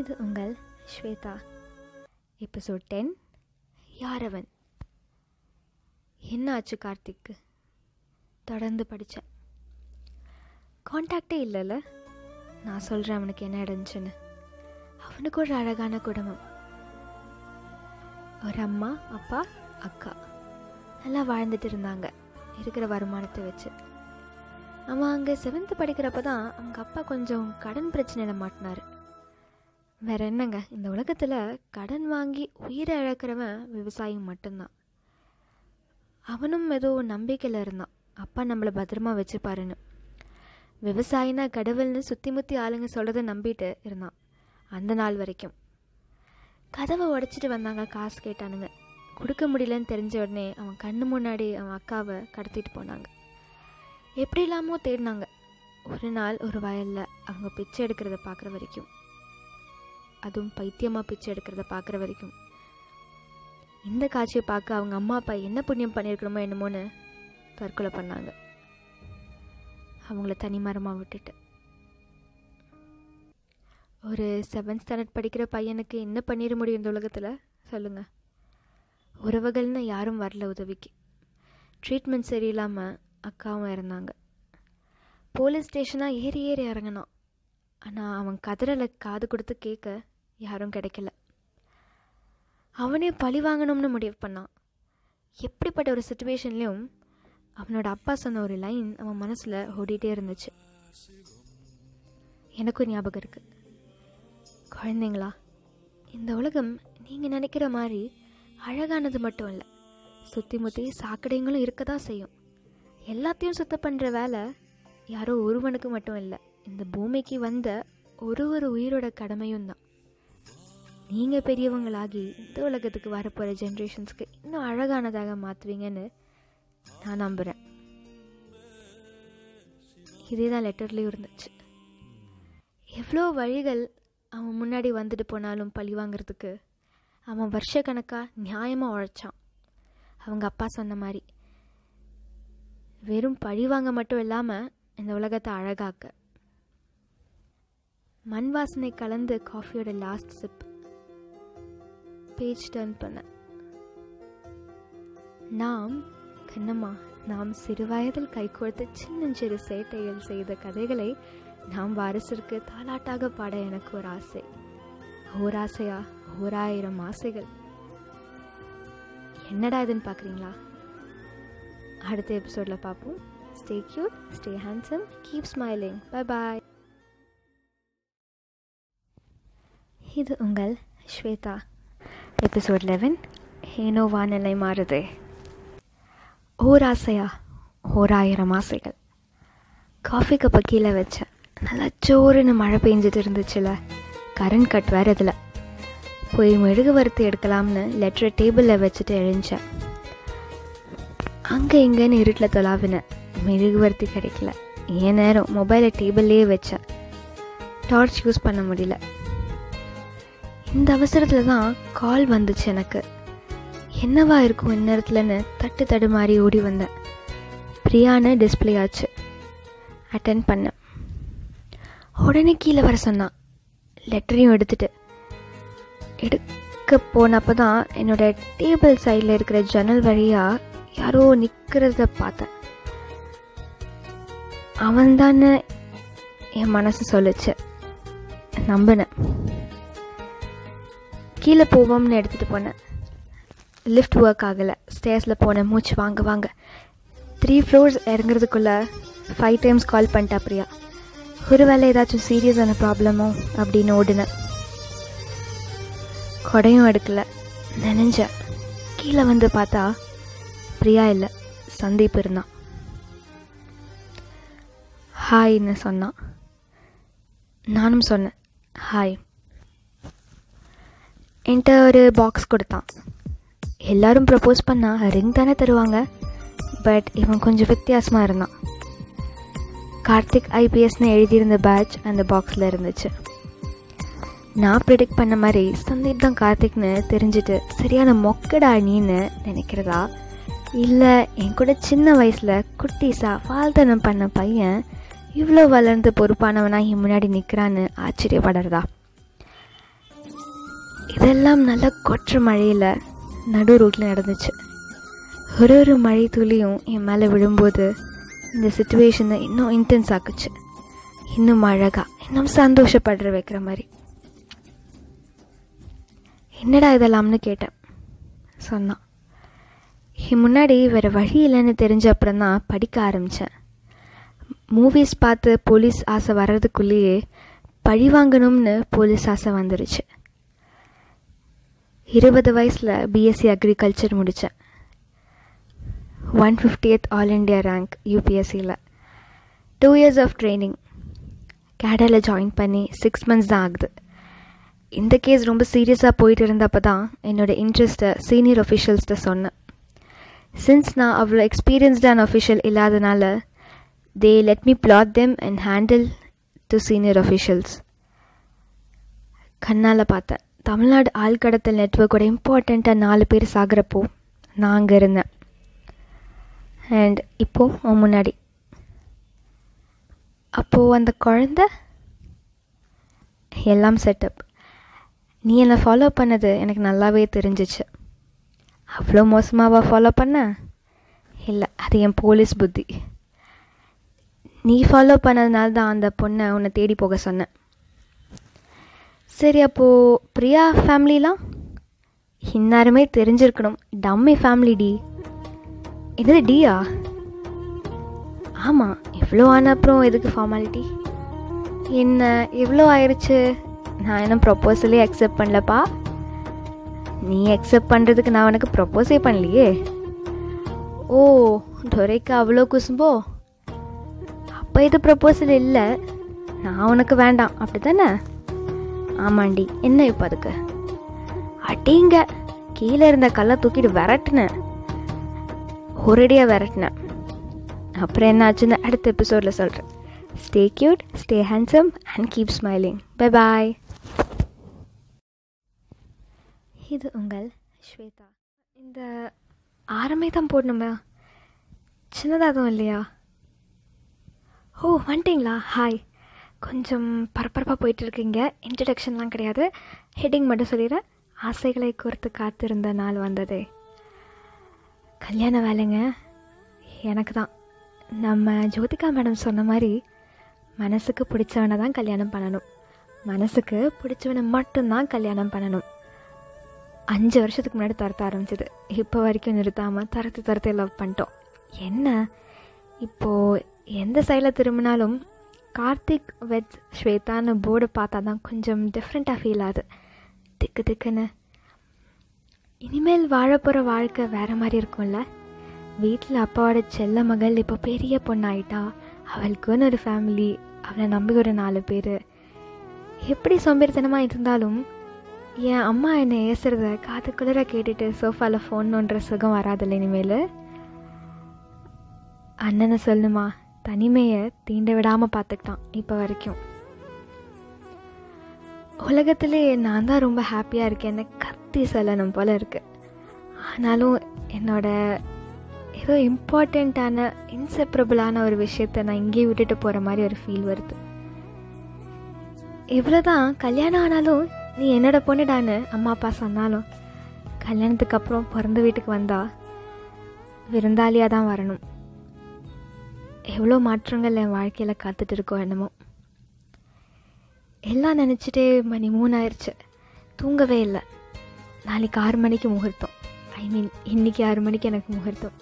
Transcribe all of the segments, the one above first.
இது உங்கள் Shweta. Episode ten யாரவன்? என்ன ஆச்சு கார்த்திக்கு? தொடர்ந்து படித்தேன் காண்டாக்டே இல்லைல்ல? நான் சொல்கிறேன் அவனுக்கு என்ன இடஞ்சுன்னு அவனுக்கு ஒரு அழகான குடும்பம். ஒரு அம்மா அப்பா அக்கா. நல்லா வாழ்ந்துட்டு இருந்தாங்க. இருக்கிற வருமானத்தை வச்சு. அவன் அங்கே செவன்த்து படிக்கிறப்ப தான் அவங்க அப்பா கொஞ்சம் கடன் பிரச்சனையில் மாட்டினார். வேற என்னங்க? இந்த உலகத்தில் கடன் வாங்கி உயிரை இழக்கிறவன் விவசாயி மட்டும்தான். அவனும் ஏதோ நம்பிக்கையில் இருந்தான். அப்பா நம்மளை பத்திரமா வச்சுப்பாருன்னு. விவசாயினா கடவுள்னு சுற்றி முற்றி ஆளுங்க சொல்கிறத நம்பிட்டு இருந்தான். அந்த நாள் வரைக்கும். கதவை உடைச்சிட்டு வந்தாங்க காசு கேட்டானுங்க. கொடுக்க முடியலன்னு தெரிஞ்ச உடனே அவன் கண்ணு முன்னாடி அவன் அக்காவை கடத்திட்டு போனாங்க. எப்படி இல்லாமோ தேடினாங்க. ஒரு நாள் ஒரு வயலில் அவங்க பிச்சை எடுக்கிறத பார்க்குற வரைக்கும். அதுவும் பைத்தியமாக பிச்சை எடுக்கிறத பார்க்குற வரைக்கும். இந்த காட்சியை பார்க்க அவங்க அம்மா அப்பா என்ன புண்ணியம் பண்ணியிருக்கணுமோ என்னமோன்னு தற்கொலை பண்ணாங்க. அவங்கள தனிமரமாக விட்டுட்டு. ஒரு செவன்த் ஸ்டாண்டர்ட் படிக்கிற பையனுக்கு என்ன பண்ணிட முடியும் இந்த உலகத்தில்? சொல்லுங்கள் உறவுகள்னு யாரும் வரல உதவிக்கு. ட்ரீட்மெண்ட் சரியில்லாமல் அக்காவும் இறந்தாங்க. போலீஸ் ஸ்டேஷனாக ஏறி ஏறி இறங்கினான். ஆனால் அவன் கதறலை காது கொடுத்து கேட்க யாரும் கிடைக்கல. அவனே பழி வாங்கணும்னு முடிவு பண்ணான். எப்படிப்பட்ட ஒரு சுச்சுவேஷன்லேயும் அவனோட அப்பா சொன்ன ஒரு லைன் அவன் மனசில் ஓடிட்டே இருந்துச்சு. எனக்கும் ஞாபகம் இருக்குது குழந்தைங்களா இந்த உலகம் நீங்கள் நினைக்கிற மாதிரி அழகானது மட்டும் இல்லை சுற்றி முற்றி சாக்கடைங்களும் இருக்க தான் செய்யும். எல்லாத்தையும் சுத்தம் பண்ணுற வேலை யாரோ ஒருவனுக்கு மட்டும் இல்லை இந்த பூமிக்கு வந்த ஒரு ஒரு உயிரோட கடமையும் தான் நீங்கள் பெரியவங்களாகி இந்த உலகத்துக்கு வரப்போகிற ஜென்ரேஷன்ஸ்க்கு இன்னும் அழகானதாக மாற்றுவீங்கன்னு நான் நம்புகிறேன் இதே தான் லெட்டர்லேயும் இருந்துச்சு. எவ்வளோ வழிகள் அவன் முன்னாடி வந்துட்டு போனாலும் பழி வாங்குறதுக்கு அவன் வருஷக்கணக்காக நியாயமாக உழைச்சான். அவங்க அப்பா சொன்ன மாதிரி. வெறும் பழி வாங்க மட்டும் இல்லாமல் இந்த உலகத்தை அழகாக்க. மண் வாசனை கலந்து காஃபியோட லாஸ்ட் சிப் பேஜ் டர்ன் பண்ணேன் நாம் கண்ணம்மா நாம் சிறுவயதில் கைகோர்த்து சின்னஞ்சிறு சேட்டைகள் செய்த கதைகளை நாம் வாரிசிற்கு தாலாட்டாக பாட எனக்கு ஒரு ஆசை. ஓராசையா ஓராயிரம் ஆசைகள். என்னடா இதுன்னு பார்க்குறீங்களா அடுத்த எபிசோடில் பார்ப்போம் stay cute stay handsome keep smiling bye bye இது உங்கள் ஸ்வேதா. எபிசோட் லெவன் ஏனோ வானிலை மாறுது. ஓர் ஆசையா? ஓராயிரம் ஆசைகள். காஃபி கப்பை கீழே வச்சேன் நல்லா சோறுன்னு மழை பெஞ்சிட்டு இருந்துச்சுல. கரண்ட் கட் வேறு இதில். போய் மெழுகுவர்த்தி எடுக்கலாம்னு லெட்டரை டேபிளில் வச்சுட்டு எழுந்தேன் அங்கே இங்கேன்னு இருட்டில் தொலாவினேன் மெழுகுவர்த்தி கிடைக்கல. ஏன் நேரம்? மொபைலை டேபிள்லேயே வச்சேன் டார்ச் யூஸ் பண்ண முடியல. இந்த அவசரத்தில் தான் கால் வந்துச்சு எனக்கு. என்னவா இருக்கும் இந்நேரத்துலன்னு தட்டு தடுமாறி ஓடி வந்தேன். பிரியான்னு டிஸ்பிளே ஆச்சு. அட்டன் பண்ணேன். உடனே கீழே வர சொன்னான். லெட்டரையும் எடுத்துட்டு. எடுக்க போனப்போ தான் என்னோட டேபிள் சைடில் இருக்கிற ஜன்னல் வழியாக யாரோ நிற்கிறத பார்த்தேன். அவன்தானே என் மனசு சொல்லுச்சு. நம்பினேன். கீழே போவோம்னு எடுத்துகிட்டு போனேன். லிஃப்ட் ஒர்க் ஆகலை. ஸ்டேர்ஸில் போனேன். மூச்சு வாங்க வாங்க. த்ரீ ஃப்ளோர்ஸ் இறங்குறதுக்குள்ளே ஃபைவ் டைம்ஸ் கால் பண்ணிட்டா பிரியா. ஒரு வேலை ஏதாச்சும் சீரியஸான ப்ராப்ளமோ அப்படின்னு ஓடினேன். கொடையும் எடுக்கலை. நினைஞ்சேன். கீழே வந்து பார்த்தா பிரியா இல்லை. சந்தீப் இருந்தான். ஹாய்னு சொன்னான். நானும் சொன்னேன். ஹாய் என்கிட்ட ஒரு பாக்ஸ் கொடுத்தான். எல்லாரும் ப்ரப்போஸ் பண்ணால் ரிங் தானே தருவாங்க. பட் இவன் கொஞ்சம் வித்தியாசமாக இருந்தான். கார்த்திக் ஐபிஎஸ்னு எழுதியிருந்த பேட்ச் அந்த பாக்ஸில் இருந்துச்சு. நான் ப்ரிடிக்ட் பண்ண மாதிரி சந்தீப் தான் கார்த்திக்னு தெரிஞ்சுட்டு சரியான மொக்கடா நீன்னு நினைக்கிறதா? இல்லை என் கூட சின்ன வயசில் குட்டீஸாக வாழ்த்தனம் பண்ண பையன் இவ்வளோ வளர்ந்து பொறுப்பானவனாக முன்னாடி நிற்கிறான்னு ஆச்சரியப்படுறதா? இதெல்லாம் நல்லா கொற்ற மழையில் நடு ரோட்டில் நடந்துச்சு. ஒரு ஒரு மழை துளியும் என் மேலே விழும்போது இந்த சுச்சுவேஷனை இன்னும் இன்டென்ஸ் ஆக்குச்சு. இன்னும் அழகாக இன்னும் சந்தோஷப்படுற வைக்கிற மாதிரி. என்னடா இதெல்லாம்னு கேட்டேன். சொன்னான். என் முன்னாடி வேறு வழி இல்லைன்னு தெரிஞ்ச அப்புறம் தான் படிக்க ஆரம்பித்தேன் மூவிஸ் பார்த்து போலீஸ் ஆசை வர்றதுக்குள்ளேயே பழி வாங்கணும்னு போலீஸ் ஆசை வந்துருச்சு. இருபது வயசில் பிஎஸ்சி அக்ரிகல்ச்சர் முடித்தேன் one fiftieth all India rank யூபிஎஸ்சியில் two years of training கேடாவில் ஜாயின் பண்ணி சிக்ஸ் மந்த்ஸ் தான் ஆகுது. இந்த கேஸ் ரொம்ப சீரியஸாக போயிட்டு இருந்தப்போ தான் என்னோடய இன்ட்ரெஸ்ட்டை சீனியர் ஒஃபிஷியல்ஸ்கிட்ட சொன்னேன். சின்ஸ் நான் அவ்வளோ எக்ஸ்பீரியன்ஸ்டான ஒஃபிஷியல் இல்லாதனால they let me flat them and handle to senior officials கண்ணால் பார்த்தேன். தமிழ்நாடு ஆழ்கடத்தல் நெட்ஒர்க்கோட இம்பார்ட்டண்ட்டாக நாலு பேர் சாகிறப்போ நான் அங்கே இருந்தேன். அண்ட் இப்போது முன்னாடி. அப்போது அந்த குழந்த எல்லாம் செட்டப் நீ என்னை ஃபாலோ பண்ணது எனக்கு நல்லாவே தெரிஞ்சிச்சு. அவ்வளோ மோசமாவா ஃபாலோ பண்ண? இல்லை அது என் போலீஸ் புத்தி. நீ ஃபாலோ பண்ணதுனால தான் அந்த பொண்ணை உன்னை தேடி போக சொன்னேன். சரி அப்போது பிரியா ஃபேமிலிலாம்? இன்னாருமே தெரிஞ்சிருக்கணும். டம்மி ஃபேமிலி டி. என்னது டியா? ஆமாம் இவ்வளோ ஆன அப்புறம் எதுக்கு ஃபார்மாலிட்டி என்ன எவ்வளோ ஆயிடுச்சு நான் இன்னும் ப்ரொப்போசலே அக்செப்ட் பண்ணலப்பா. நீ அக்செப்ட் பண்ணுறதுக்கு நான் உனக்கு ப்ரப்போஸே பண்ணலையே? ஓ துரைக்கு அவ்வளோ குசும்போ? அப்போ இது ப்ரப்போசல் இல்லை. நான் உனக்கு வேண்டாம். அப்படி தானே ஆமாண்டி. என்ன இப்போ அதுக்கு? அடிங்க கீழே இருந்த கல்லை தூக்கிட்டு விரட்டுனேன் ஒரேடியாக விரட்டினேன் அப்புறம் என்ன ஆச்சுன்னு அடுத்த எபிசோடில் சொல்கிறேன் stay cute stay handsome and keep smiling bye bye இது உங்கள் ஸ்வேதா. இந்த ஆரமே தான் போடணுமா? சின்னதாகவும் இல்லையா? ஓ வந்துட்டிங்களா? ஹாய் கொஞ்சம் பரபரப்பாக போயிட்டு இருக்கீங்க இன்ட்ரடக்ஷன்லாம் கிடையாது. ஹெட்டிங் மட்டும் சொல்லிடுறேன் ஆசைகளை கோர்த்து காத்திருந்த நாள் வந்ததே. கல்யாண வேலைங்க. எனக்கு தான். நம்ம ஜோதிகா மேடம் சொன்ன மாதிரி மனசுக்கு பிடிச்சவனை தான் கல்யாணம் பண்ணணும். மனசுக்கு பிடிச்சவனை மட்டும்தான் கல்யாணம் பண்ணணும். அஞ்சு வருஷத்துக்கு முன்னாடி தரத்த ஆரம்பிச்சது. இப்போ வரைக்கும் நிறுத்தாமல் தரத்து தரத்தை லவ் பண்ணிட்டோம். என்ன? இப்போது எந்த சைடில் திரும்பினாலும் கார்த்திக் வெத் ஸ்வேதான்னு போர்டு பார்த்தா தான் கொஞ்சம் டிஃப்ரெண்ட்டாக ஃபீல் ஆகுது. திக்கு திக்குன்னு. இனிமேல் வாழ போகிற வாழ்க்கை வேறு மாதிரி இருக்கும்ல? வீட்டில் அப்பாவோட செல்ல மகள் இப்போ பெரிய பொண்ணாயிட்டா அவளுக்குன்னு ஒரு ஃபேமிலி அவளை நம்பி ஒரு நாலு பேர். எப்படி சோம்பேறித்தனமாக இருந்தாலும் என் அம்மா என்னை ஏசுறத காது குளிர கேட்டுட்டு சோஃபாவில் ஃபோன் நோன்ற சுகம் வராதில்ல இனிமேல்? அண்ணனை சொல்லுமா தனிமையை தீண்ட விடாமல் பார்த்துக்கிட்டான் இப்போ வரைக்கும். உலகத்திலே நான் தான் ரொம்ப ஹாப்பியாக இருக்கேன்னு கத்தி சொல்லணும் போல் இருக்குது ஆனாலும் என்னோட ஏதோ இம்பார்ட்டண்ட்டான இன்செப்பரபிளான ஒரு விஷயத்த நான் இங்கேயே விட்டுட்டு போகிற மாதிரி ஒரு ஃபீல் வருது. இவ்வளோதான் கல்யாணம் ஆனாலும் நீ என்னோட பொண்ணுடான்னு அம்மா அப்பா சொன்னாலும் கல்யாணத்துக்கு அப்புறம் பிறந்த வீட்டுக்கு வந்தால் விருந்தாளியாக தான் வரணும். எவ்வளோ மாற்றங்கள் என் வாழ்க்கையில் காத்துட்டு இருக்கோம் என்னமோ. எல்லாம் நினச்சிட்டே மணி மூணாயிருச்சு. தூங்கவே இல்லை. நாளைக்கு ஆறு மணிக்கு முகூர்த்தம். ஐ மீன் இன்றைக்கி ஆறு மணிக்கு எனக்கு முகூர்த்தம்.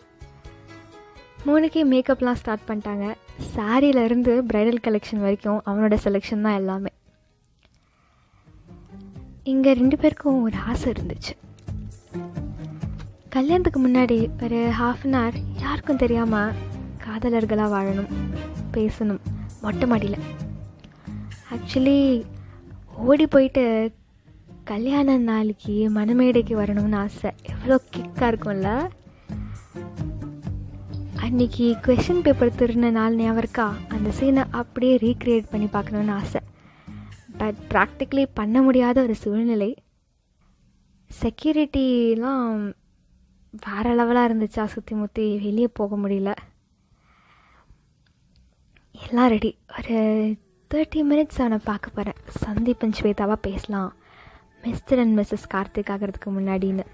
மூணுக்கே மேக்கப்லாம் ஸ்டார்ட் பண்ணிட்டாங்க. சாரியிலேருந்து ப்ரைடல் கலெக்ஷன் வரைக்கும் அவனோட செலெக்ஷன் தான் எல்லாமே. இங்கே ரெண்டு பேருக்கும் ஒரு ஆசை இருந்துச்சு. கல்யாணத்துக்கு முன்னாடி ஒரு ஹாஃப் அன் ஹவர் யாருக்கும் தெரியாமல் காதலர்களாக வாழணும் பேசணும். மொட்டை மாடியில். ஆக்சுவலி ஓடி போயிட்டு கல்யாண நாளைக்கு மணமேடைக்கு வரணும்னு ஆசை. எவ்வளோ கிக்காக இருக்கும்ல? அன்றைக்கி கொஷின் பேப்பர் திருன நாள் ஞாபகம் இருக்கா? அந்த சீனை அப்படியே ரீக்ரியேட் பண்ணி பார்க்கணுன்னு ஆசை. பட் ப்ராக்டிக்கலி பண்ண முடியாத ஒரு சூழ்நிலை. செக்யூரிட்டிலாம் வேறு லெவலாக இருந்துச்சா? சுற்றி முற்றி வெளியே போக முடியல. எல்லாம் ரெடி ஒரு தேர்ட்டி மினிட்ஸ் அவனை பார்க்க போகிறேன் சந்தீபன் ஸ்வேதாவாக பேசலாம். மிஸ்டர் அண்ட் மிஸ்ஸஸ் கார்த்திக் ஆகிறதுக்கு முன்னாடின்னு.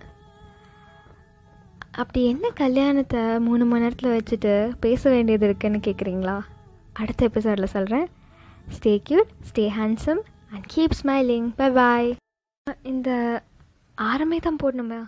அப்படி என்ன கல்யாணத்தை மூணு மணி நேரத்தில் வச்சுட்டு பேச வேண்டியது இருக்குன்னு கேட்குறீங்களா அடுத்த எபிசோடில் சொல்கிறேன் stay cute stay handsome and keep smiling bye bye இந்த ஆரமே தான் போடணுமா.